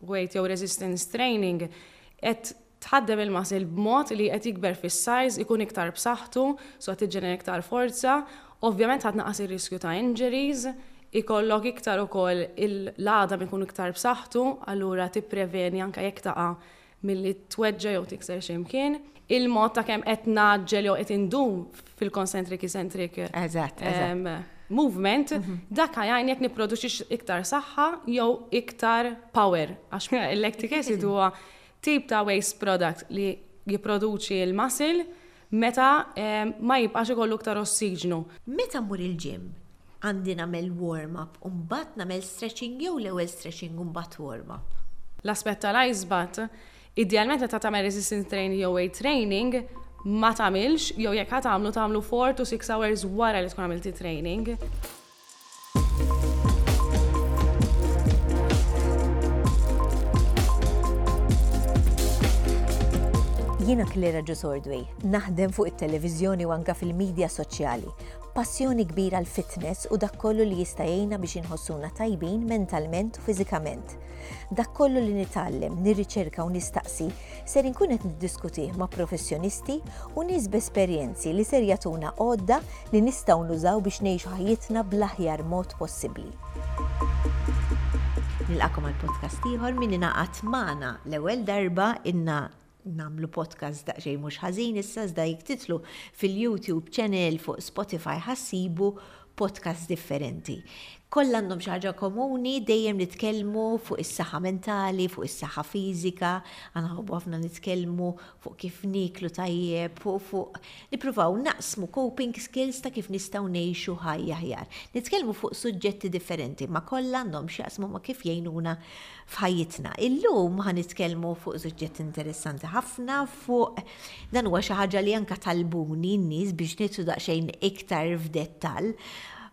weight jew resistance training qed tħaddem il-muscle b'mod li qed jikber fis-size, ikun iktar b'saħħtu, so qed tiġġenera iktar forza. Ovvjament ħa tnaqqas ir-riskju ta' injuries, ikollok iktar ukoll il-għadam ikun iktar b'saħħtu, allura tippreveni anke jekk taqa' milli tweġġa' jew tikser xi mkien, il-mod ta' kemm qed ngħaġġel jew qed indum fil-concentric eccentric movement, dak ħa jgħin jekk nipproduċix iktar saħħa jew iktar power għax il-lactic acid huwa tip ta' waste product li jipproduċi l-muscle Meta ma jibqax ikollu iktar ossiġnu. Meta mmur il-gym, għandi nagħmel warm up u mbagħad nagħmel stretching jew l-ewwel stretching u mbagħad warm up? L-aspett tal-ice bath, Idealment meta tagħmel resistance training jew weight training, ma tagħmilx jew jekk ħa tagħmlu tagħmlu four to six hours wara li tkun għamilt it-training. Jiena Klera Ġusordwi, naħdem fuq it-televiżjoni u anka fil-medja soċjali. Passjoni kbira l-fitness u dak kollu li jista' jgħinna biex inħossuna tajbin mentalment u fiżikament. Dak kollu li nitgħallem, nirriċerka u nistaqsi Ser inkun qed niddiskutih ma' professjonisti u nies b'esperjenzi li ser jagħtuna għodda li nistgħu nużaw biex ngħixu ħajjitna bl-aħjar mod possibbli. Nilqakom għal podcast ieħor min ingħaqad magħna l-ewwel darba inna namlu podcast daqxej mhux ħażin issa żda jiktitlu fil-YouTube channel fuq Spotify ħassibu podcasts differenti. Kollha għandhom xi ħaġa komuni dejjem nitkellmu fuq is-saħħa mentali, fuq is-saħħa fiżika, għandna nħobbu ħafna nitkellmu fuq kif niklu tajjeb, fuq fuq nippruvaw naqsmu coping skills ta' kif nistgħu ngħixu ħajja aħjar. Nitkellmu fuq suġġetti differenti ma kollha għandhom x'jaqsmu ma kif jgħinuna f'ħajjitna. Illum ħa nitkellmu fuq suġġett interessanti ħafna fuq Dan huwa xi ħaġa li anke talbuni n-nies biex nidħlu daqsxejn iktar f'dettall.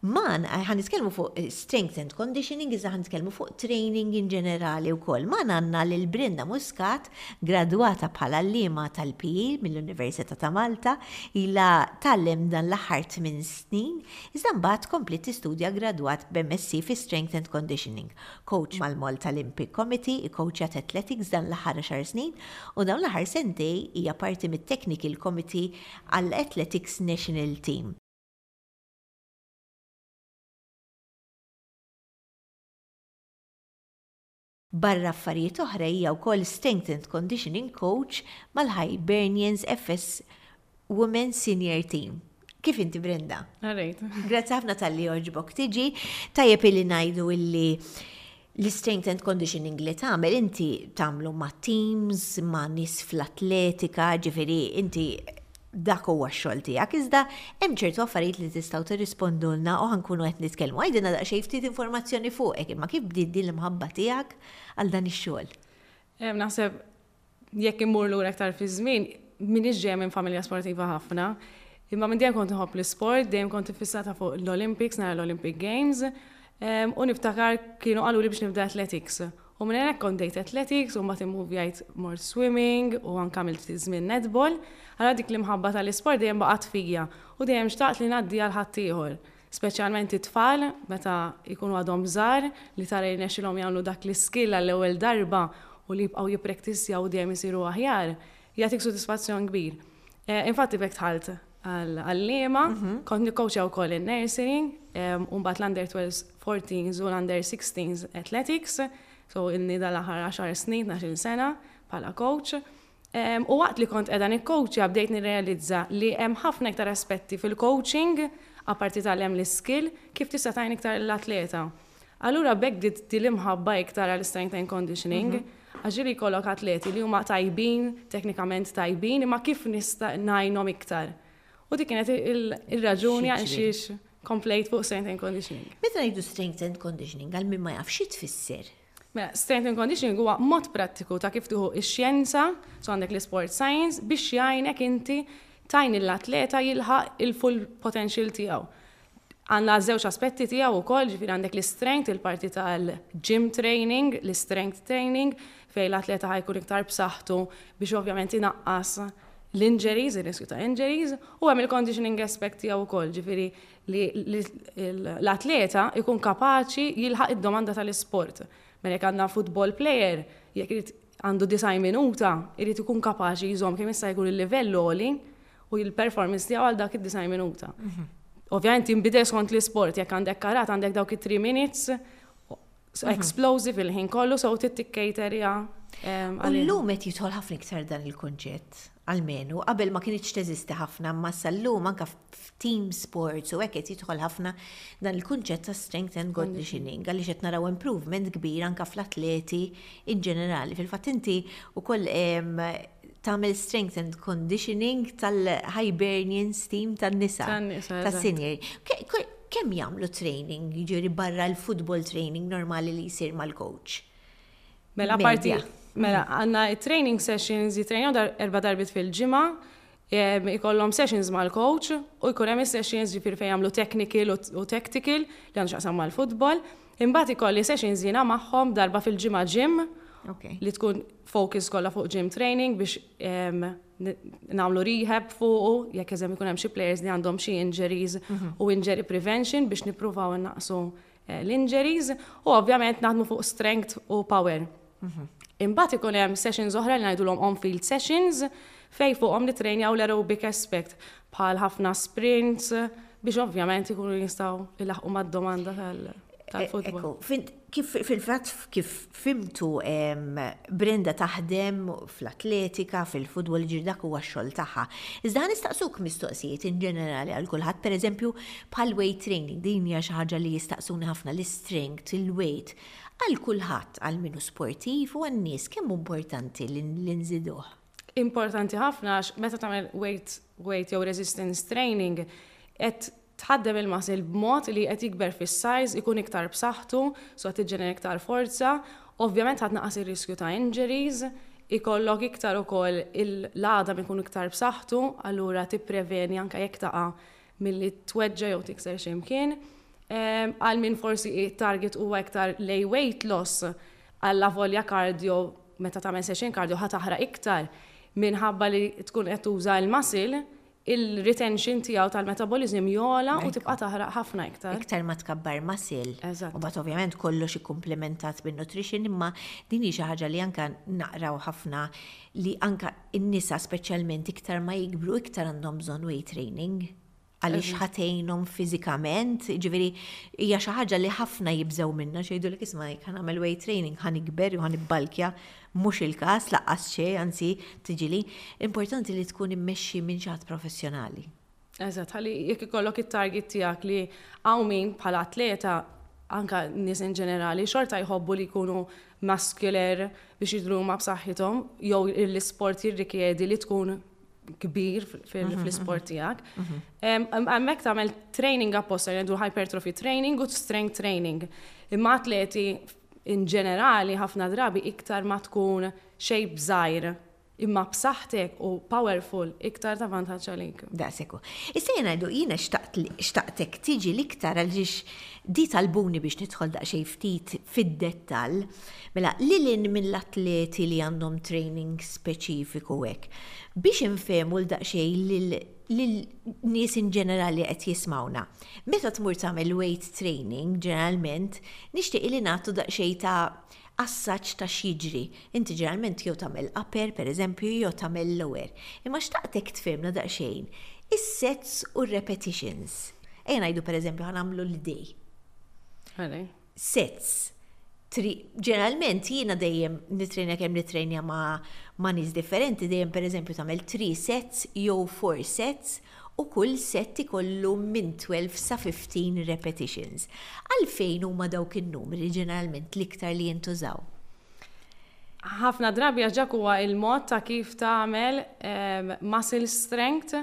Man, ħan nitkellmu fuq strength and conditioning, iżda ħan nitkellmu fuq training in ġenerali wkoll. Man għandna lil Brenda Muscat, gradwata bħala għalliema tal-PE mill-Università ta' Malta, ilha tgħallem dan l-aħħar tmien snin, iżda mbagħad kompliet tistudja gradwat b'MSc fi Strength and Conditioning. Kowċ mal-Malta Olympic Committee, ikkowċjat athletics dan l-aħħar għaxar snin u dawn l-aħħar sentej hija parti mit-Technical Committee għall-Athletics National Team. Barra affarijiet oħra hija wkoll Strength and Conditioning Coach mal-Hibernians FS Women Senior Team. Kif inti Brenda? Għarajt. Grazzi ħafna tal-li oġbok tiġi, tajjeb illi najdu illi l-strength and conditioning li tagħmel inti tagħmlu ma' teams, ma' nis fl-atletika, ġifiri inti dak huwa x-xogħol tiegħek, iżda hemm ċertu affarijiet li tistgħu tirrispondulna u ħankunu qed nitkellmu. Għajdilna daqsxejn ftit informazzjoni fuqek, imma kif bdiet din l-imħabba tiegħek għal dan ix-xogħol? Naħseb Jekk immur lura iktar fiż-żmien, m'iniex ġejja minn familja sportiva ħafna, imma minn dejjem kont inħobb l-isport, dejjem kont iffissata fuq l-Olympics, nara l-Olympic Games, u niftakar kienu qaluli biex nibda athletics. U minn hemmhekk kont bdejt athletics u mbagħad immuvjajt mort swimming u anke għamilt ftit żmien netball. Allura dik l-imħabba tal-isport dejjem baqgħet fija u dejjem xtaqt li ngħaddiha 'l ħaddieħor. speċjalment it-tfal meta jkunu għadhom żgħar li tara jirnexxilhom jagħmlu dak l-iskill għall-ewwel darba u li jibqgħu jipprektissjaw u dejjem isiru aħjar, jagħtik sodisfazzjon kbir. Infatti b'hekk dħalt għall-għalliema, kont nikkowċja wkoll in-nursery, u mbagħad l-under 12s, 14s u l-under 16s athletics, so ilni dal-aħħar għaxar snin, tnax-il sena bħala kowċ. U waqt li kont qiegħda nikkowċja bdejt nirrealizza li hemm ħafna iktar aspetti fil-kowċing, apparti tgħallem l-iskill, kif tista' tgħin iktar lill-atleta. Allura b'hekk bdiet din l-imħabba iktar għall-strength and conditioning, għax ġieli jkollok atleti li huma tajbin, teknikament tajbin, imma kif nista' ngħinhom iktar. U dik kienet ir-raġuni għal xiex komplejt fuq strength and conditioning. Meta ngħidu strength and conditioning għal min ma jafx xi tfisser? Mela, strength and conditioning huwa mod prattiku ta' kif tieħu x-xjenza, so għandek l-isport science, biex jgħinek inti tgħin lill-atleta jilħaq il-full potential tiegħu. Għandha ż-żewġ aspetti tiegħu wkoll, ġifieri għandek l-istrength, il-parti tal-gym training, l-istrength training, fejn l-atleta ħa jkun iktar b'saħħtu biex ovvjament inaqqas l-injuries, ir-riskju ta' injuries, u hemm il-conditioning aspect tiegħu wkoll, ġifieri li l-atleta jkun kapaċi jilħaq id-domanda tal-isport. Mela jekk għandna football player, jekk irid għandu 90 minuta, irid ikun kapaċi jżomm kemm jista' jkun il-livell għoli u l-performance tiegħu għal dak id-90 minuta. Mhm. Ovvjament jinbidel skont l-isport, jekk għandek karat għandek dawk it-3 minutes So mhm. explosive il-ħin kollu, so tittikkejterja. U l-lum qed jidħol ħafna iktar dan il-kunċett, għalmenu, qabel ma kienx teżisti ħafna, ma sal-lum anka f'team sports u hekk qed jidħol ħafna dan il-kunċett ta' strength and conditioning, għaliex qed naraw improvement kbir anka fl-atleti in ġenerali. Fil-fatt inti wkoll tagħmel strength and conditioning tal-Hibernian steam tan-nisa, tas-senior. Kemm jagħmlu training, jiġifieri barra l-football training normali li jsir mal-coach? Mela parti, mela għandna training sessions jitrejnaw dar erba' darbit fil-ġimgħa, ikollhom sessions mal-coach u jkun hemm is-sessions ġifieri fejn jagħmlu technical u tactical li għandu x'aqsam mal-football. Imbagħad ikolli sessions jiena magħhom darba fil-ġimgħa gym li tkun focus kollha fuq gym training biex nagħmlu rehab fuqu, jekk eżem ikun hemm xi players li għandhom xi injuries mhm. u injury prevention biex nippruvaw naqsu eh, l-injuries u ovvjament naħdmu fuq strength u power. Mhm. Imbagħad ikun hemm sessions oħra li ngħidulhom on-field sessions fej fuqhom li trejnjaw l-aerobic aspect bħal ħafna sprints biex ovvjament ikunu jistgħu ilaħqu mad-domanda tal- tal-futbol. Kif fil-fatt kif fimtu Brenda taħdem fl-atletika, fil-futbol ġir dak huwa x-xogħol tagħha. Iżda nistaqsuk mistoqsijiet in ġenerali għal kulħadd, pereżempju bħal weight training, din hija xi ħaġa li jistaqsuni ħafna l-istrength, il-weight, għal kulħadd għal minu sportiv u għan-nies kemm importanti li nżiduh. importanti ħafna għax meta tagħmel weight weight jew resistance training qed tħaddem il-muscle b'mod li qed jikber fis-size, ikun iktar b'saħħtu, so qed tiġġenera iktar forza, ovvjament ħadd naqqas ir-riskju ta' injuries, ikollok iktar ukoll l-għadam ikun iktar b'saħħtu, allura tippreveni anke jekk taqa' milli tweġġa' jew tikser xi mkien. Ehm, għal min forsi target huwa iktar lej weight loss, għalla volja cardio Meta tagħmel session cardio ħa taħraq iktar minħabba li tkun qed tuża l-muscle, il-retention tiegħu tal-metabolism jogħla u tibqa' taħraq ħafna iktar. Iktar ma tkabbar muscle. Eżatt. U mbagħad ovvjament kollox ikkumplementat bin-nutrition imma din hi xi ħaġa li anke naqraw ħafna li anke n-nisa speċjalment iktar ma jikbru iktar għandhom bżonn weight training. għaliex ħatejnhom fiżikament, ġifieri hija xi ħaġa li ħafna jibżgħu minna xejdu li kisma jekk ħan nagħmel weight training ħan ikber jew ħan ibbalkja mhux il-każ laqqas xejn anzi tiġili importanti li tkun immexxi minn xi professjonali. Eżatt, ħalli jekk ikollok it-target tiegħek li hawn min bħala atleta anka nies in ġenerali xorta jħobbu li jkunu muscular biex jidru ma b'saħħithom jew l-isport jirrikjedi li tkun kbir fl-isport tijak. Għammek tamel training apposta, jendu hypertrophy training u strength training. Imma atleti in ġenerali ħafna drabi iktar ma tkun xej bżajr imma b'saħtek u powerful iktar ta' vantaġġ għalik. Da seku. Issa jena jdu jina xtaqtek tiġi l-iktar għalġiex Di talbuni biex nidħol daqsxejn ftit fid-dettall. Mela, lil hinn mill-atleti li għandhom training speċifiku hekk, biex infehmu 'l daqsxejn lin-nies in ġeneral li qed jismgħuna. Meta tmur tagħmel weight training, ġeneralment, nixtieq li nagħtu daqsxejn ta' assaġġ ta' x'jiġri, inti ġeneralment jew tagħmel upper, pereżempju, jew tagħmel lower. Imma xtaqtek tfehmna daqsxejn is-sets u r-repetitions. Ejja ngħidu pereżempju ħa nagħmlu l-idej. Sets. Ġeneralment jiena dejjem nitrejna kemm nitrejna ma' nies differenti, dejjem pereżempju tagħmel three sets jew four sets u kull sett ikollu minn 12 sa 15 repetitions. Għalfejn huma dawk in-numri ġeneralment l-iktar li jintużaw? Ħafna drabi għax dak huwa l-mod ta' kif tagħmel muscle strength,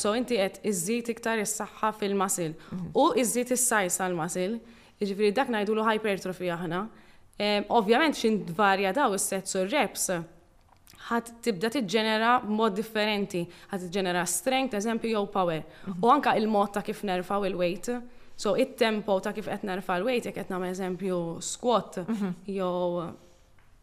so inti qed iżżid iktar is-saħħa fil-muscle u iżżid is-size tal-muscle, jiġifieri dak ngħidulu hypertrophy aħna. Ovvjament x'int tvarja dawn is-sets u r-reps, ħa tibda tiġġenera b'mod differenti, ħa tiġġenera strength, eżempju, jew power. U anka il-mod ta' kif nerfaw il-weight, so it-tempo ta' kif qed nerfa' l-weight, jekk qed nagħmel eżempju squat mhm. jew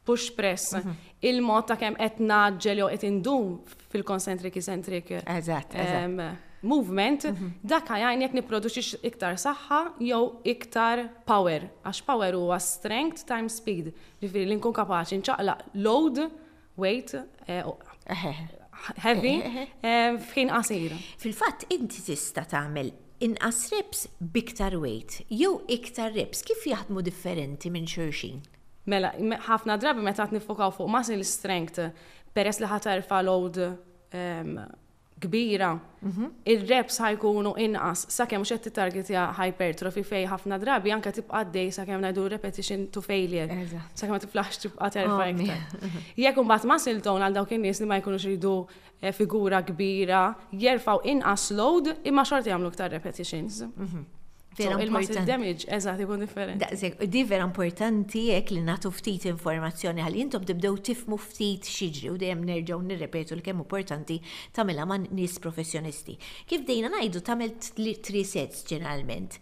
push press, mhm. il-mod ta' kemm qed naġġel jew qed indum fil-concentric eccentric. Eżatt, eżatt movement, mhm. dak għajn jek niproduċix iktar saħħa jew iktar power, għax power huwa strength times speed. Ġifieri li nkun kapaċi nċaqlaq load, weight, heavy, f'ħin qasir. Fil-fatt inti tista' tagħmel inqas reps b'iktar weight jew iktar reps kif jaħdmu differenti minn xulxin? Mela, ħafna drabi meta qed niffokaw fuq muscle strength peress li ħa terfa' load kbira, ir-reps ħajkunu inqas sakemm mhux qed tittargetja hypertrophy fejn ħafna drabi anke tibqa' għaddej sakemm ngħidu repetition to failure. Sakemm ma tiflaħx tibqa' terfa' iktar. Jekk imbagħad muscle tone għal dawk in-nies li ma jkunux iridu eh, figura kbira, jerfgħu inqas load imma xorta jagħmlu iktar repetitions. vera importanti. damage, eżat, ikun differenti. Daqsek, di vera importanti jek li natu ftit informazzjoni għal jintom tibdew tifmu ftit xieġri u dejjem nerġaw nirrepetu li kemm importanti tamela ma' nis professjonisti. Kif dejna najdu tamel tri sets ġeneralment.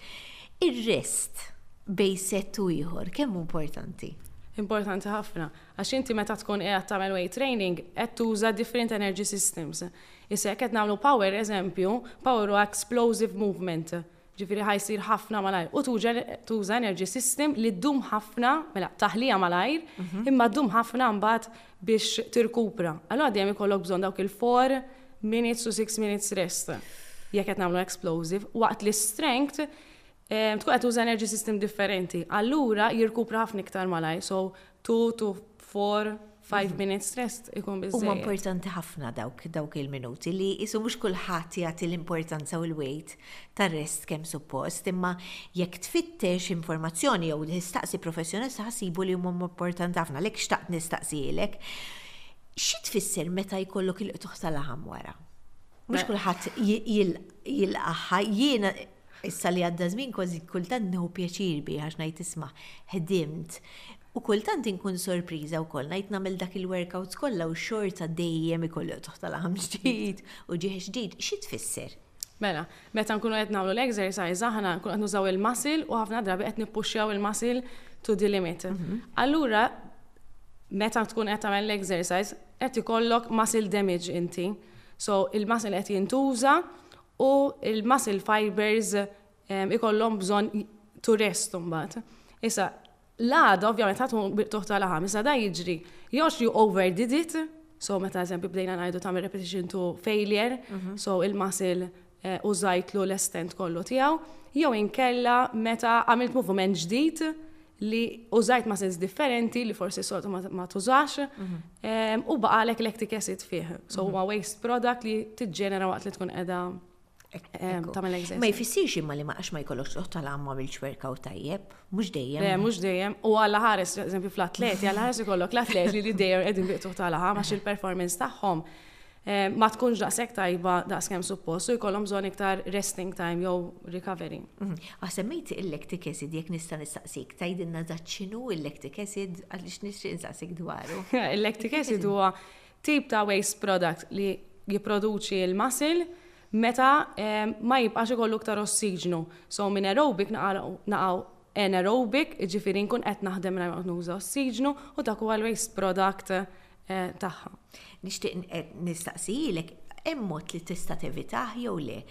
Ir-rest bej set u ieħor kemm importanti? Importanti ħafna. Għax inti meta tkun qiegħed tagħmel weight training qed tuża different energy systems. Issa jekk qed nagħmlu power eżempju, power huwa explosive movement, ġifieri ħa jsir ħafna malajr u tuża energy system li ddum ħafna, mela taħliha malajr, imma ddum ħafna mbagħad biex tirkupra. Allura dejjem ikollok bżonn dawk il-four minutes u six minutes rest jekk qed nagħmlu explosive, waqt li strength eh, tkun qed tuża energy system differenti, allura jirkupra ħafna iktar malaj, so 2 to 4 5 minutes stress ikun bizzej. Huma importanti ħafna dawk dawk il-minuti li jisu mhux kulħadd jagħti l-importanza u l-weight tar-rest kemm suppost, imma jekk tfittex informazzjoni jew li tistaqsi professjonista ħassibu li huma importanti ħafna lek xtaqt nistaqsilek. Xi tfisser meta jkollok il-qtuħ tal-aħam wara? Mhux kulħadd jilqaħħa jiena Issa li għadda żmien kważi kultant nieħu pjaċir bih għax ngħid isma' ħdimt. U kultant inkun sorpriża wkoll ngħid nagħmel dak il-workouts kollha u xorta dejjem ikolli qtugħ ta' laħam ġdid, uġigħ ġdid. Xi tfisser? Mela, meta nkunu qed nagħmlu l-exercise aħna nkunu qed nużaw il-muscle u ħafna drabi qed nippuxxjaw il-muscle to the limit. Allura meta tkun qed tagħmel l-exercise qed ikollok muscle damage inti. So il-muscle qed jintuża u l-muscle fibres ikollhom bżonn to rest imbagħad. Issa, l-għada ovvjament ħadd tkun biqtuħ ta' laħam, issa dan jiġri jew għax you overdid it, so meta eżempju bdejna ngħidu tagħmel repetition to failure, so il-muscle eh, użajtlu l-estent kollu tiegħu, jew inkella meta għamilt moviment ġdid li użajt ma' sens differenti li forsi soltu ma tużax mhm. u baqalek lactic acid fih. So mhm. huwa waste product li tiġġenera waqt li tkun qiegħda tagħmel eżamin. Ma jfissirx imma li ma għax ma jkollokx toħ tal-għamma bil-ċwerka u tajjeb, mhux dejjem. Le, mhux dejjem. U għalla ħares, eżempju fl-atleti, għalla ħares ikollok l-atleti li dejjem qegħdin biqtuħ tal-għamma il-performance tagħhom ma tkunx daqshekk tajba daqskemm suppost u jkollhom bżonn iktar resting time jew recovery. Mhm. Ah, semmejt il-lactic acid jekk nista' nistaqsik, tgħidilna eżatt x'inhu il-lactic acid għaliex nixtieq nistaqsik dwaru. Il-lactic acid huwa tip ta' waste product li jipproduċi l-masil meta ehm, ma jibqax ikollu iktar ossiġnu. So minn aerobic naqgħu anaerobic, jiġifieri nkun qed naħdem mingħajr ma nuża ossiġnu u dak huwa l-waste product eh, tagħha. Nixtieq nistaqsijilek hemm mod li tista' tevitah jew le.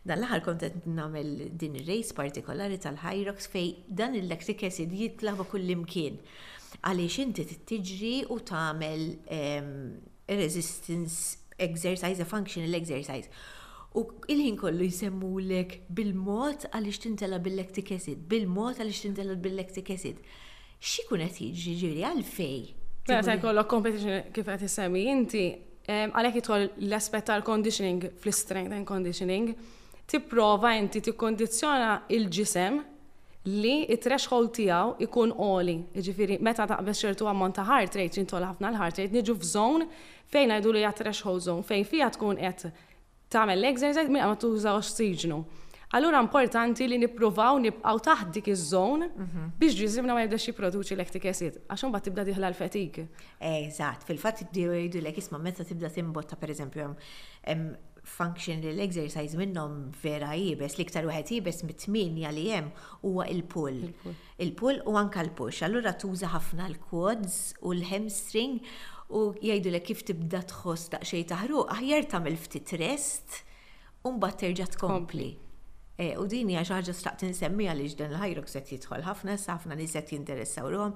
Dan l-aħħar kont qed nagħmel din ir-race partikolari tal-Hyrox fej dan il-lactic acid jitlaba kullimkien. Għaliex inti tiġri u tagħmel ehm, resistance exercise, a functional exercise. U il-ħin kollu jisemmulek bil-mod għaliex tintela bil-lactic acid, bil-mod għaliex tintela bil-lactic acid. X'ikun qed jiġri ġieli għalfej? Mela se jkollok competition kif qed issemmi inti, għalhekk jidħol l-aspett tal-conditioning fl-strength and conditioning, tipprova inti tikkondizzjona l-ġisem li t-threshold tiegħu jkun għoli. Jiġifieri meta taqbeż ċertu ammont ta' heart rate, jintgħola ħafna l-heart rate, niġu f'zone fejn ngħidulu hija threshold zone fejn fiha tkun qed tagħmel l-exercise mingħajr ma tuża ossiġnu. Allura importanti li nippruvaw nibqgħu taħt dik iż-żone biex ġisimna ma jibdax jipproduċi lactic acid, għax imbagħad tibda tieħla l-fatigue. Eżatt, fil-fatt bdew jgħidulek isma' meta tibda timbotta pereżempju hemm function li l-exercise minnhom vera iebes, l-iktar wieħed iebes mit-tmienja li hemm huwa l-pull. il-pull u anke l-push. Allura tuża ħafna l-quads u l-hamstring u jgħidulek kif tibda tħoss daqsxejn ta' ħruq aħjar tagħmel ftit rest u mbagħad terġa' tkompli. Eh, u din hija xi ħaġa staqt insemmi għaliex dan il-ħajrok se jidħol ħafna sa ħafna nies qed jinteressaw ruhom.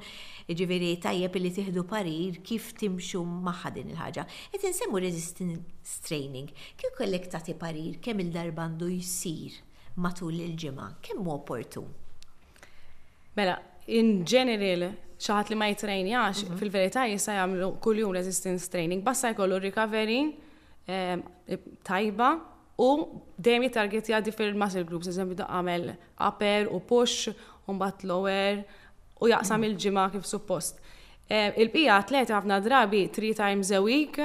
Jiġifieri tajjeb li tieħdu parir kif timxu magħha din il-ħaġa. Qed insemmu resistance training. Kif kollek tagħti parir kemm il-darba għandu jsir? matul il-ġimgħa, kemm hu opportun? Mela, in general, xi ħadd li ma jitrejnjax, mhm. fil-verità jista' jagħmlu kuljum resistance training, basta jkollu recovery ehm, tajba u dejjem jittargetja different muscle groups, eżempju da għamel upper u push, un bat lower u jaqsam mhm. il-ġimgħa kif suppost. Ehm, il-bija atleti ħafna drabi three times a week,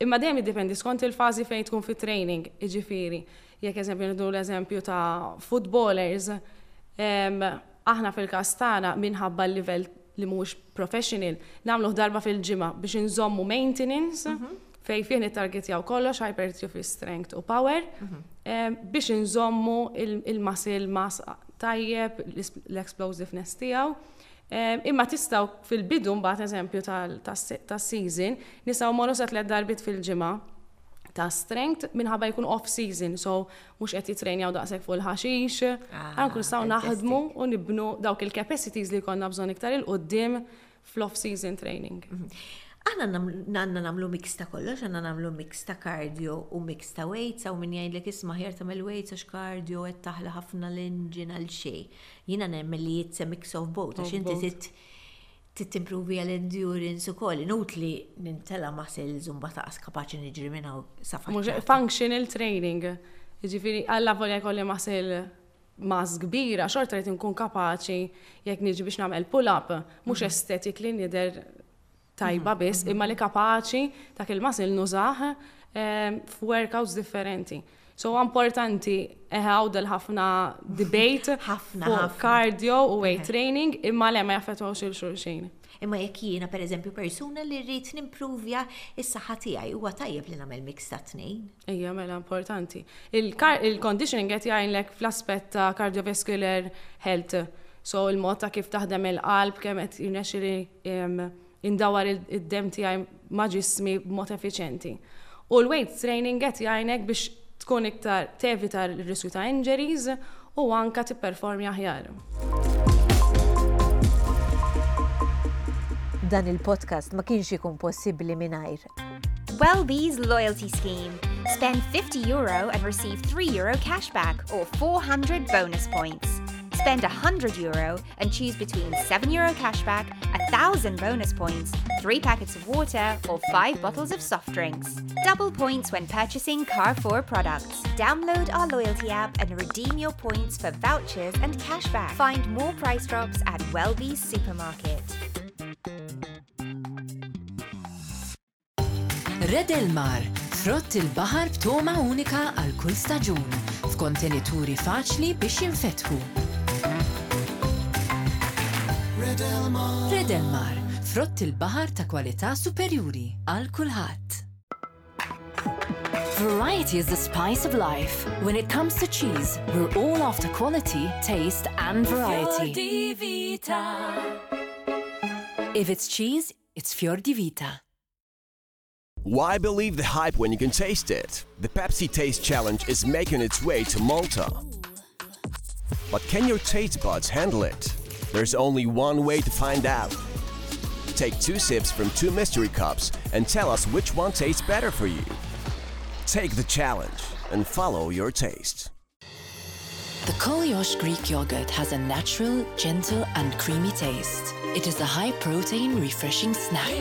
Imma dejjem jiddependi skont il-fażi fejn tkun fit-training, jiġifieri jekk eżempju nieħdu l-eżempju ta' footballers, aħna fil-każ tagħna minħabba l-livell li mhuwiex professional nagħmluh darba fil-ġimgħa biex inżommu maintenance fejn fih nittargetjaw kollox hypertrophy, strength u power biex inżommu l-muscle mass tajjeb, l-explosiveness tiegħu. Ehm, imma tistaw fil-bidu mbagħad eżempju tas-season, nistaw morru sa tliet darbit fil-ġimgħa ta' strength minħabba jkun off season, so mhux qed jitrejnjaw daqshekk fuq il-ħaxix, għanku ah, nistgħu naħdmu u nibnu dawk il-capacities li konna bżonn iktar il-qoddim fl-off season training. Mhm. Aħna għanna namlu mix ta' kollox, għanna namlu mix ta' cardio u mix ta' weights, għaw minn jgħidlek isma ħjar ta' mel weights għax cardio għed taħla ħafna l-inġin għal xej. Jiena nemmen li it's a mix of both għax inti trid trid timpruvija l-endurance ukoll. Inutli nintela' muscles u mbagħad aqas kapaċi niġri minn hawn sa faċċata. Mhux functional training. Jiġifieri allavolja jkolli muscle mass kbira, xorta rrid inkun kapaċi jekk niġi biex nagħmel pull-up, mhux aesthetically nidher tajba biss, imma li kapaċi dak il-muscle nużah f'workouts differenti. So importanti eħaw del ħafna debate ħafna cardio u weight training imma le ma jaffetwawx il-xulxin. Imma jekk jiena pereżempju persuna li rrid nimpruvja is-saħħa tiegħi huwa tajjeb li nagħmel mix ta' tnejn. Ejja mela importanti. Il-conditioning qed jgħinlek fl-aspett ta' cardiovascular health. So il-mod ta' kif taħdem il-qalb kemm qed jirnexxi li indawar id-demm tiegħi ma' ġismi b'mod effiċjenti. U l-weight training qed jgħinek biex tkun iktar tevita r-riskju ta' injuries u anke tipperformi aħjar. Dan il-podcast ma kienx ikun possibbli mingħajr Wellbees Loyalty Scheme. Spend 50 euro and receive 3 euro cashback or 400 bonus points. Spend 100 euro and choose between 7 euro cashback, 1000 bonus points, 3 packets of water, or 5 bottles of soft drinks. Double points when purchasing Carrefour products. Download our loyalty app and redeem your points for vouchers and cashback. Find more price drops at Welby's supermarket. Red El Mar, frott il-baħar b'togħma unika għal kull staġun, f'kontenituri faċli biex jinfetħu. Red El Mar, frott il-baħar ta' kwalità superjuri għal kulħadd. Variety is the spice of life. When it comes to cheese, we're all after quality, taste and variety. If it's cheese, it's Fior di Vita. Why believe the hype when you can taste it? The Pepsi Taste Challenge is making its way to Malta. But can your taste buds handle it? There's only one way to find out. Take two sips from two mystery cups and tell us which one tastes better for you. Take the challenge and follow your taste. The Koliosh Greek yogurt has a natural, gentle, and creamy taste. It is a high protein, refreshing snack.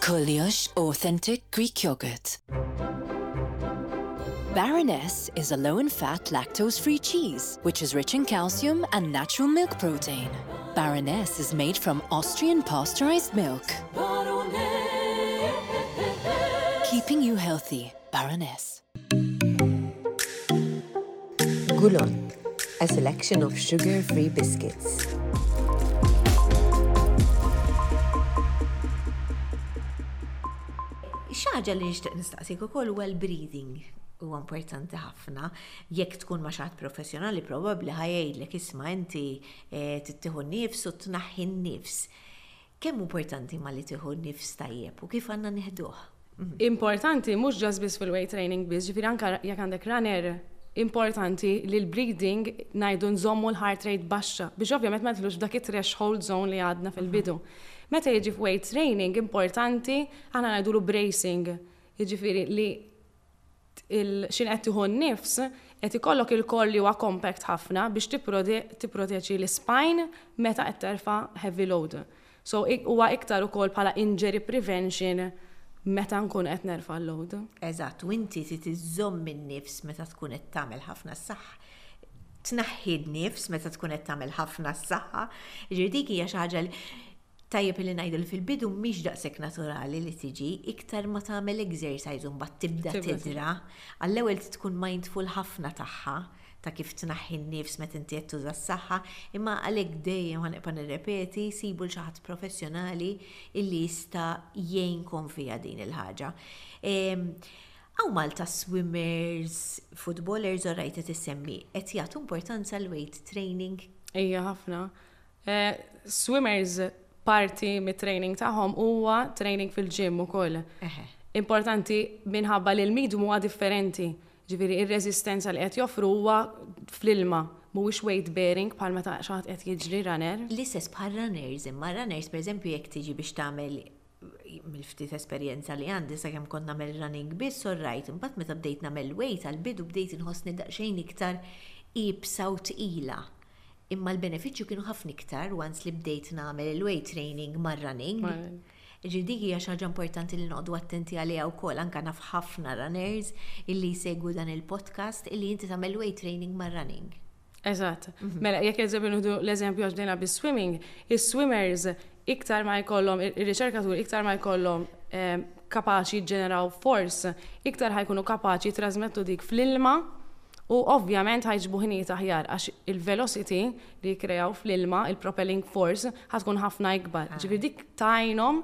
Koliosh Authentic Greek Yogurt. Baroness is a low in fat, lactose free cheese, which is rich in calcium and natural milk protein. Baroness is made from Austrian pasteurized milk. Keeping you healthy, Baroness. Gulon, a selection of sugar-free biscuits. ħaġa li nixtieq nistaqsik ukoll well breathing huwa importanti ħafna. Jekk tkun ma' xaħat professjonali probabbli ħajgħidlek isma' inti eh, tittieħu nifs u tnaħħi nifs. Kemm hu importanti ma li tieħu nifs tajjeb u kif għandna nieħduh? Importanti mhux ġast biss fil-weight training biss, ġifieri anke jekk għandek runner, importanti li l-breathing ngħidu nżommu l-heart rate baxxa biex ovvjament ma nidħlux f'dak it-threshold zone li għadna fil-bidu. Meta jiġi f'weight training importanti aħna ngħidulu bracing, jiġifieri li il x'in qed tieħu n-nifs, qed ikollok il-core li huwa compact ħafna biex tipproteġi l-ispine meta qed terfa' heavy load. So huwa iktar ukoll bħala injury prevention meta nkunu qed nerfa' l-load. Eżatt, u inti trid iżżomm in-nifs meta tkun qed tagħmel ħafna s-saħħa. Tneħħi n-nifs meta tkun qed tagħmel ħafna s-saħħa. Jiġifieri dik hija xi ħaġa li Tajjeb li ngħidu li fil-bidu mhix daqshekk naturali li tiġi, iktar ma tagħmel exercise u mbagħad tibda tidra. Għall-ewwel trid tkun mindful ħafna tagħha, ta' kif tnaħħi n-nifs meta inti qed tuża s-saħħa, imma għalhekk dejjem ħa nibqa' nirrepeti, sibu 'l xi ħadd professjonali illi jista' jgħinkom fiha din il-ħaġa. Hawn Malta swimmers, footballers, orajt qed issemmi, qed jagħtu importanza l-weight training? Ija ħafna. Swimmers parti mit-training tagħhom huwa training fil-gym ukoll. Importanti minħabba li l-medium huwa differenti. Ġifieri ir-reżistenza li qed joffru huwa fl-ilma, mhuwiex weight bearing bħal meta xi ħadd qed jiġri runner. L-istess bħar-runners, imma runners pereżempju jekk tiġi biex tagħmel mill-ftit esperjenza li għandi sakemm kont nagħmel running biss all right, imbagħad meta bdejt nagħmel weight għall-bidu bdejt inħossni daqsxejn iktar iebsa u tqila. Imma l-benefiċċju kienu ħafna iktar once li bdejt nagħmel il-weight training mar-running. Ġifieri dik hija xi ħaġa importanti li noqogħdu attenti għaliha wkoll, anke naf ħafna runners illi jsegwu dan il-podcast illi inti tagħmel weight training mar-running. Eżatt. Mhm. Mela, jekk eżempju nħdu l-eżempju għax bdejna bis-swimming, is-swimmers iktar ma jkollhom, ir-riċerkatur iktar ma jkollhom eh, kapaċi ġeneraw fors, iktar ħajkunu kapaċi trasmettu dik fl-ilma u ovvjament ħajġbu ħinijiet aħjar għax il-velocity li jkrejaw fl-ilma, il-propelling force, ħatkun ħafna ikbar. Ah. Ġifieri dik tajnom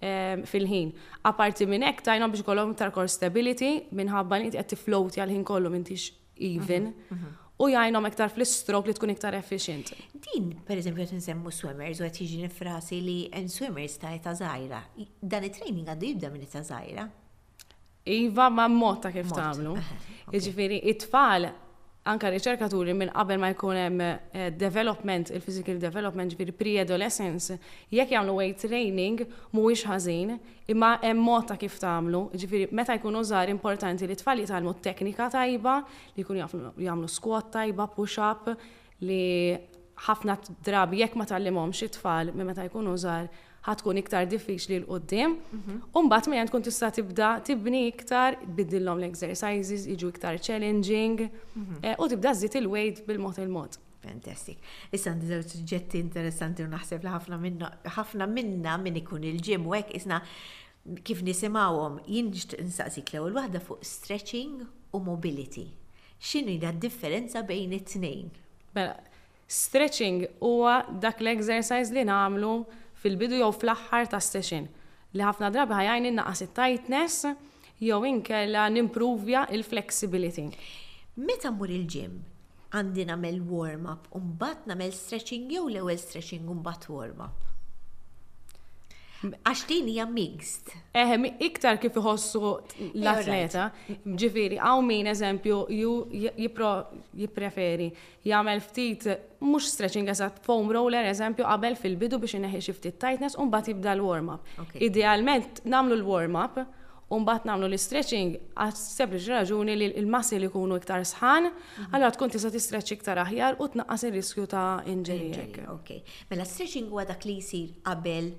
eh, fil-ħin. Aparti minn hekk tajnom biex kollhom iktar core stability minħabba li qed tiflowti għal-ħin kollu m'intix even, u jgħinhom iktar fl-istrok li tkun iktar efficient. Din, per eżempju, qed nsemmu swimmers u qed jiġi nifrasi li hemm swimmers ta' eta żgħira. Dan it-training għandu jibda minn eta żgħira. Iva ma' mod ta' kif tagħmlu. Jiġifieri it-tfal anka riċerkaturi minn qabel ma jkun hemm eh, development, il-physical development, ġifieri pre-adolescence, jekk jagħmlu weight training mhuwiex ħażin Imma hemm mod ta' kif tagħmlu, jiġifieri meta jkunu żgħar importanti li t-tfal jitgħallmu teknika tajba, li jkunu jafu jagħmlu squat tajba, push up, li ħafna drabi jekk ma tgħallimhomx it-tfal minn meta jkunu żgħar ħa tkun iktar diffiċli 'l quddiem. U mbagħad minn hemm tkun tista' tibda tibni iktar, tbiddilhom l-exercises, jiġu iktar challenging, u tibda żżid il-weight bil-mod il-mod. Fantastic. Issa għandi żewġ suġġetti interessanti u naħseb li ħafna minna, ħafna minna min ikun il-ġim u hekk isna kif nisimgħuhom jien nixtieq nsaqsik l-ewwel waħda fuq stretching u mobility. X'inhi da differenza bejn it-tnejn? Mela, stretching huwa dak l-exercise li nagħmlu fil-bidu jew fl-aħħar tas-session li ħafna drabi ħajgħin innaqqas it-tightness Jew inkella nimpruvja l-flexibility. Meta mmur il-gym, għandi nagħmel warm up u mbagħad nagħmel stretching jew l-ewwel stretching u mbagħad warm up? Għax din hija mixed. Eħem, iktar kif iħossu l-atleta, ġifiri, għaw min eżempju jippreferi Jagħmel ftit, mhux stretching eżatt, foam roller eżempju qabel fil-bidu biex ineħħi xi ftit tightness u mbagħad jibda l-warm up. Idealment nagħmlu l-warm up u mbagħad nagħmlu l-istretching għas-sempliċi raġuni li l-muscle ikunu iktar sħan, allura tkun tista' tistretch iktar aħjar u tnaqqas ir-riskju ta' injury hekk. Okej. Mela stretching huwa dak li jsir qabel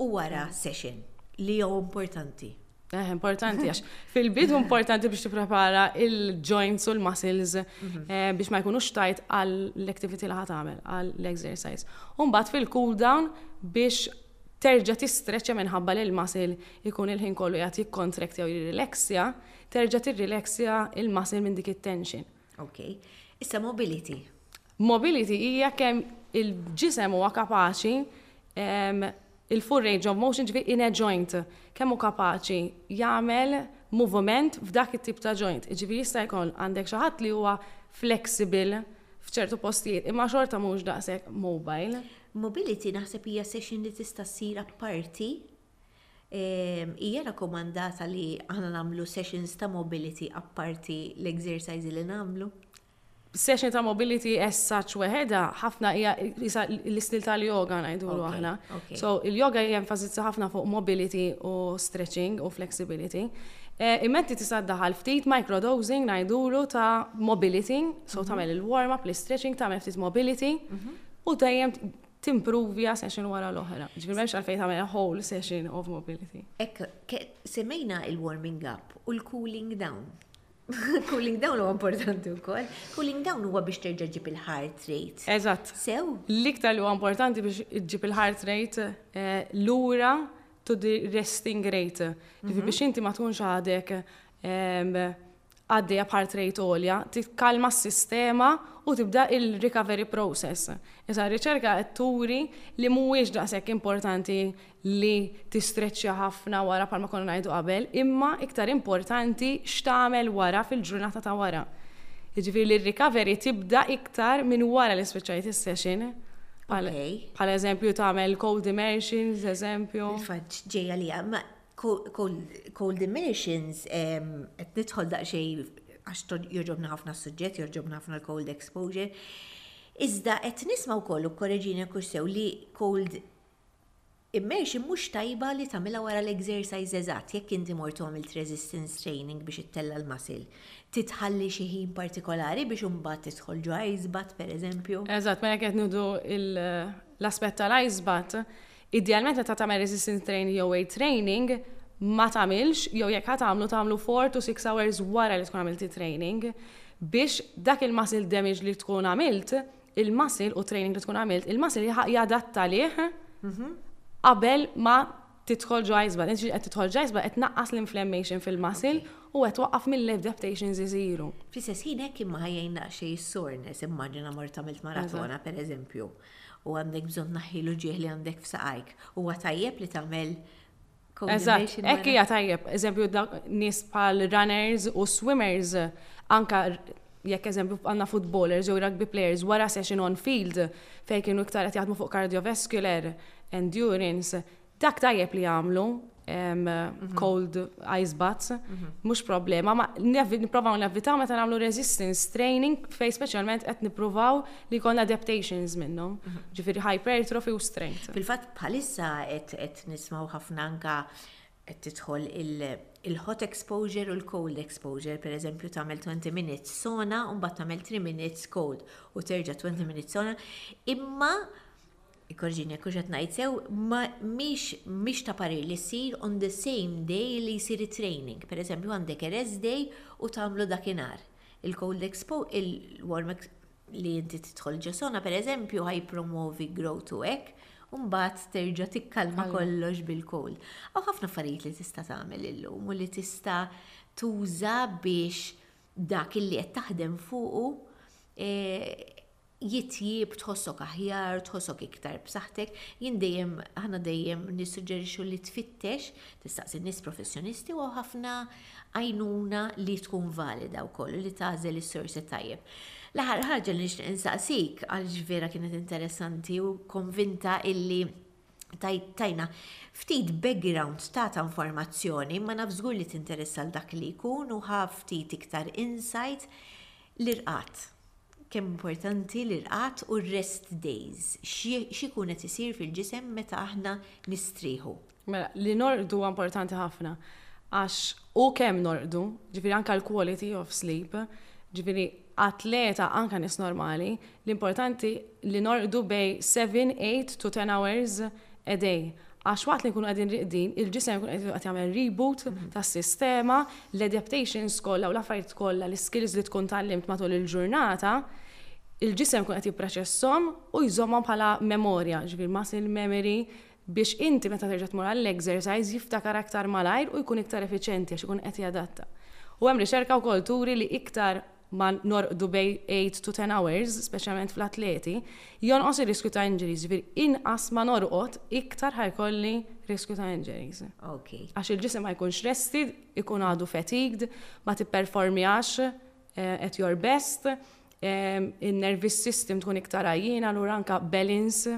u wara session li hu importanti. Eh, importanti, għax fil-bidu importanti biex tipprepara il-joints u l-muscles mhm. eh, biex ma jkunux tajt għal l-activity li ħatamel, għal l-exercise. Umbat fil-cool down biex terġa tistreċja minħabba li l-muscle ikun il-ħin kollu jgħat jikkontraktja u jirrilaxja, terġa tirrilaxja il-muscle minn dik it-tension. Ok. Issa mobility. Mobility hija kemm il-ġisem huwa kapaċi il-full range of motion ġifi in a joint, kemm hu kapaċi jagħmel moviment f'dak it-tip ta' joint. Ġifi jista' jkoll għandek xi ħadd li huwa flexible f'ċertu postijiet, imma xorta mhux daqshekk mobile. Mobility naħseb hija session li tista' ssir apparti Hija rakkomandata li aħna nagħmlu sessions ta' mobility apparti l-exercise li nagħmlu? Session ta' mobility as such weħedha ħafna hija qisha l-istil tal-yoga ngħidulu aħna. So il-yoga jenfasizza ħafna fuq mobility u stretching u flexibility. Imma inti tista' ddaħħal ftit microdosing ngħidulu ta' mobility, so tagħmel il-warm up, l-istretching, tagħmel ftit mobility u dejjem timpruvja session wara l-oħra. Ġifieri m'hemmx għalfejn tagħmel whole session of mobility. Ekk, semmejna il-warming up u l-cooling down. Cooling down huwa importanti wkoll. Cooling down huwa biex terġa' ġib il-heart rate. Eżatt. Sew? L-iktar li huwa importanti biex ġib il-heart rate eh, lura to the resting rate. Ġifieri mhm. biex inti ma tkunx għadek għaddejja bħal trade għolja, tikkalma s-sistema u tibda il-recovery process. Issa r-riċerka qed turi li mhuwiex daqshekk importanti li tistreċċja ħafna wara bħalma konna ngħidu qabel, imma iktar importanti x'tagħmel wara fil-ġurnata ta' wara. Jiġifieri li r-recovery tibda iktar minn wara li spiċċajt is-session. Bħal eżempju tagħmel cold immersions, eżempju. Fil-fatt ġejja li hemm. Cold Emissions, qed nidħol daqsxejn għax joġobna ħafna s-suġġett, joġobna ħafna l-cold exposure. Iżda qed nisma' wkoll u korreġini kux sew li cold immersion mhux tajba li tagħmilha wara l-exercise eżatt jekk inti mort għamilt resistance training biex ittella' l-muscle. Titħalli xi ħin partikolari biex imbagħad tidħol ġo ice bath pereżempju. Eżatt, mela qed nieħdu l-aspett tal-ice bath, Idealment meta tagħmel resistance training jew weight training ma tagħmilx jew jekk ħa tagħmlu tagħmlu four to six hours wara li tkun għamilt it-training biex dak il-muscle damage li tkun għamilt il-muscle u t-training li tkun għamilt il-muscle jilħaq jadatta lih qabel ma tidħol ġo ice bath. Inti qed tidħol ġo ice bath qed tnaqqas l-inflammation fil-muscle u qed twaqqaf mill-adaptations isiru. Fl-istess ħin hekk imma ħa jgħinna għax xejn is-soreness immaġina mort għamilt maratona pereżempju. u għandek bżonn tnaħħi l-uġigħ li għandek f'saqajk. Huwa tajjeb li tagħmel Eżatt, hekk hija tajjeb, eżempju nies bħal runners u swimmers anka jekk eżempju għandna footballers jew rugby players wara session on field fejn kienu iktar qed jaħdmu fuq cardiovascular endurance, Dak tajjeb li jagħmlu mhm. cold ice baths, mhm. mhux problema, ma nipprovaw nevitaw meta nagħmlu resistance training fej speċjalment qed nippruvaw li jkollna adaptations minnhom, mhm. ġifieri hypertrophy u strength. Fil-fatt bħalissa qed nismaw ħafna anka qed tidħol il-hot exposure u l-cold exposure, per eżempju tagħmel 20 minutes sona u mbagħad tagħmel 3 minutes cold u terġa' 20 minutes sona, imma Ikkorreġini jekk hux qed ngħid sew, ma mhix mhix ta' parir li ssir on the same day li jsir it-training. Pereżempju għandek a rest day u tagħmlu dakinhar. Il-cold expo, il-warm li inti tidħol ġo sona pereżempju ħa jippromwovi grow to hekk u mbagħad terġa' tikkalma kollox bil-cold. Hawn ħafna affarijiet li tista' tagħmel illum u li tista' tuża biex dak li qed taħdem fuqu jitjieb, tħossok aħjar, tħossok iktar b'saħħtek. Jien dejjem aħna dejjem nissuġġerixxu li tfittex, tistaqsi nies professjonisti u ħafna għajnuna li tkun valida wkoll li tagħżel is-sorsi tajjeb. L-aħħar ħaġa li nixtieq insaqsik għaliex vera kienet interessanti u konvinta illi tajna ftit background ta' ta' informazzjoni ma naf żgur li tinteressa l dak li jkun u ħaf ftit iktar insight l-irqad. Kemm importanti l-irqad u rest days, x'ikun qed isir fil-ġisem meta aħna nistrieħu. Mela, li norqdu huwa importanti ħafna għax u kemm norqdu, ġifieri anke l-quality of sleep, ġifieri atleta, anke nies normali, l-importanti li norqdu bejn seven, eight to ten hours a day. Għax waqt li nkunu qegħdin rieqdin, il-ġisem ikun qed qed jagħmel reboot tas-sistema, l-adaptations kollha u l-affarijiet kollha, l-iskills li tkun tgħallimt matul il-ġurnata, il-ġisem ikun qed jippraċesshom u jżommhom bħala memorja, jiġifieri muscle memory, biex inti meta terġa' tmur għall-exercise jiftakar aktar malajr u jkun iktar effiċjenti għax ikun qed jadatta. U hemm riċerka wkoll turi li iktar ma norqdu bejn eight to ten hours, speċjalment fl-atleti, jonqos ir-riskju ta' injuries, jiġifieri inqas ma norqod iktar ħa jkolli riskju ta' injuries. Għax il-ġisem ma jkunx rested, ikun għadu fatigued, ma tipperformjax eh, at your best, eh, in-nervous system tkun iktar għajjina, l anka balance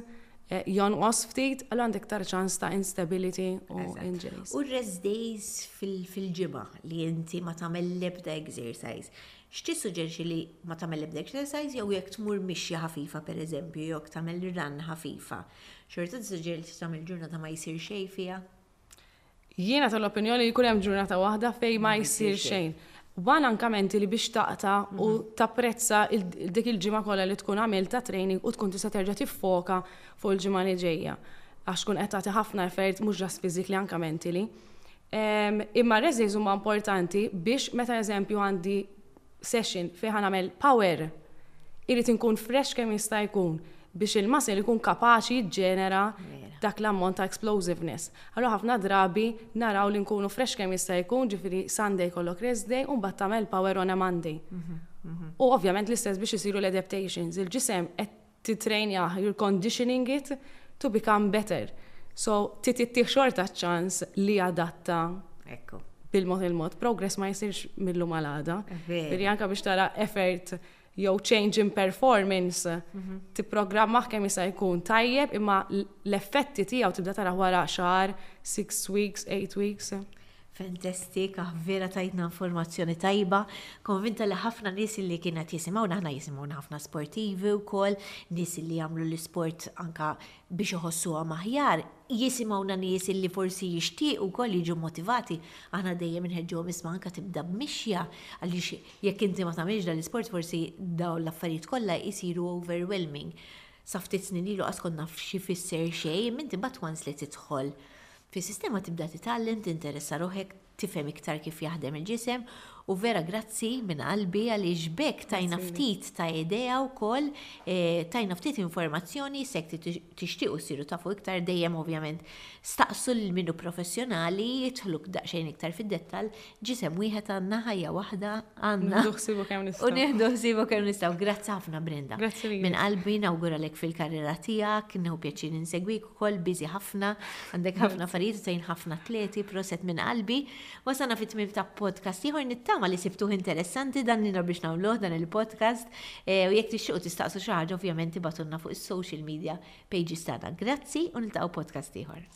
eh, jonqos ftit, għal għandek iktar ċans ta' instability u injuries. U rest days fil-ġimgħa li inti ma tagħmel l-ebda exercise. X'ti suġġerixi li ma tagħmel l-ebda exercise jew jekk tmur mixi ħafifa pereżempju jew tagħmel run ħafifa. Xorta tissuġġeri li tagħmel ġurnata ma jsir xejn fiha? Jiena tal-opinjoni li jkun hemm ġurnata waħda fejn ma jsir xejn. One anka mentally biex taqta' u tapprezza dik il-ġimgħa kollha li tkun għamilt ta' training u tkun tista' terġa' tiffoka fuq il-ġimgħa li ġejja. Għax tkun qed tagħti ħafna effort mhux just physically anka mentally. Imma rest days huma importanti biex meta eżempju għandi session fejn ħa nagħmel power irid inkun fresh kemm jista' jkun biex il-muscle ikun kapaċi jiġġenera dak l-ammont ta' explosiveness. Allura ħafna drabi naraw li nkunu fresh kemm jista' jkun, ġifieri Sunday jkollok rest day u mbagħad tagħmel power on a Monday. U ovvjament l-istess biex isiru l-adaptations, il-ġisem qed tittrejnjah, you're conditioning it to become better. So, trid ittih xorta ċ-ċans li jadatta bil-mod il-mod. Progress ma jsirx mill-lum għal għada. Veri anka biex tara effort jew change in performance, mhm. tipprogramma kemm jista' jkun tajjeb imma l-effetti tiegħu tibda tara wara xahar, 6 weeks, 8 weeks. Fantastic, ah vera tajtna informazzjoni tajba. Konvinta li ħafna nies li kien qed jisimgħu aħna jisimgħu ħafna sportivi wkoll, nies li jagħmlu l-isport anka biex iħossuhom aħjar, jisimgħuna nies li forsi jixtiequ wkoll jiġu motivati, aħna dejjem inħeġġuhom isma' anka tibda b'mixja għaliex jekk inti ma tagħmilx dan l-isport forsi dawn l-affarijiet kollha jsiru overwhelming. Sa ftit snin ilu qas konna f'xi fisser xejn, minti bat once li tidħol Fis-sistema tibda titgħallem tinteressa ruħek tifhem iktar kif jaħdem il-ġisem u vera grazzi minn qalbi għaliex b'hekk tajna ftit ta' idea wkoll tajna ftit informazzjoni se jekk tixtiequ ssiru tafu iktar dejjem ovvjament staqsu lil min hu professjonali jidħluk daqsxejn iktar fid-dettall Ġisem wieħed għandna ħajja waħda għandna. Nieħdu ħsibu kemm nistgħu. U nieħdu ħsibu kemm nistgħu. Grazzi ħafna Brenda. Grazzi lilek. Minn qalbi nawguralek fil-karriera tiegħek, nieħu pjaċir insegwik ukoll biżi ħafna, għandek ħafna affarijiet u tgħin ħafna atleti, proset minn qalbi. Wasana fit-tmiem ta' podcast ieħor nittama li sibtuh interessanti dan nina biex nagħmluh dan il-podcast eh, u jekk tixtiequ tistaqsu xi ħaġa ovvjament ibatunna fuq is-social media pages tagħna. Grazzi u niltaqgħu podcast ieħor.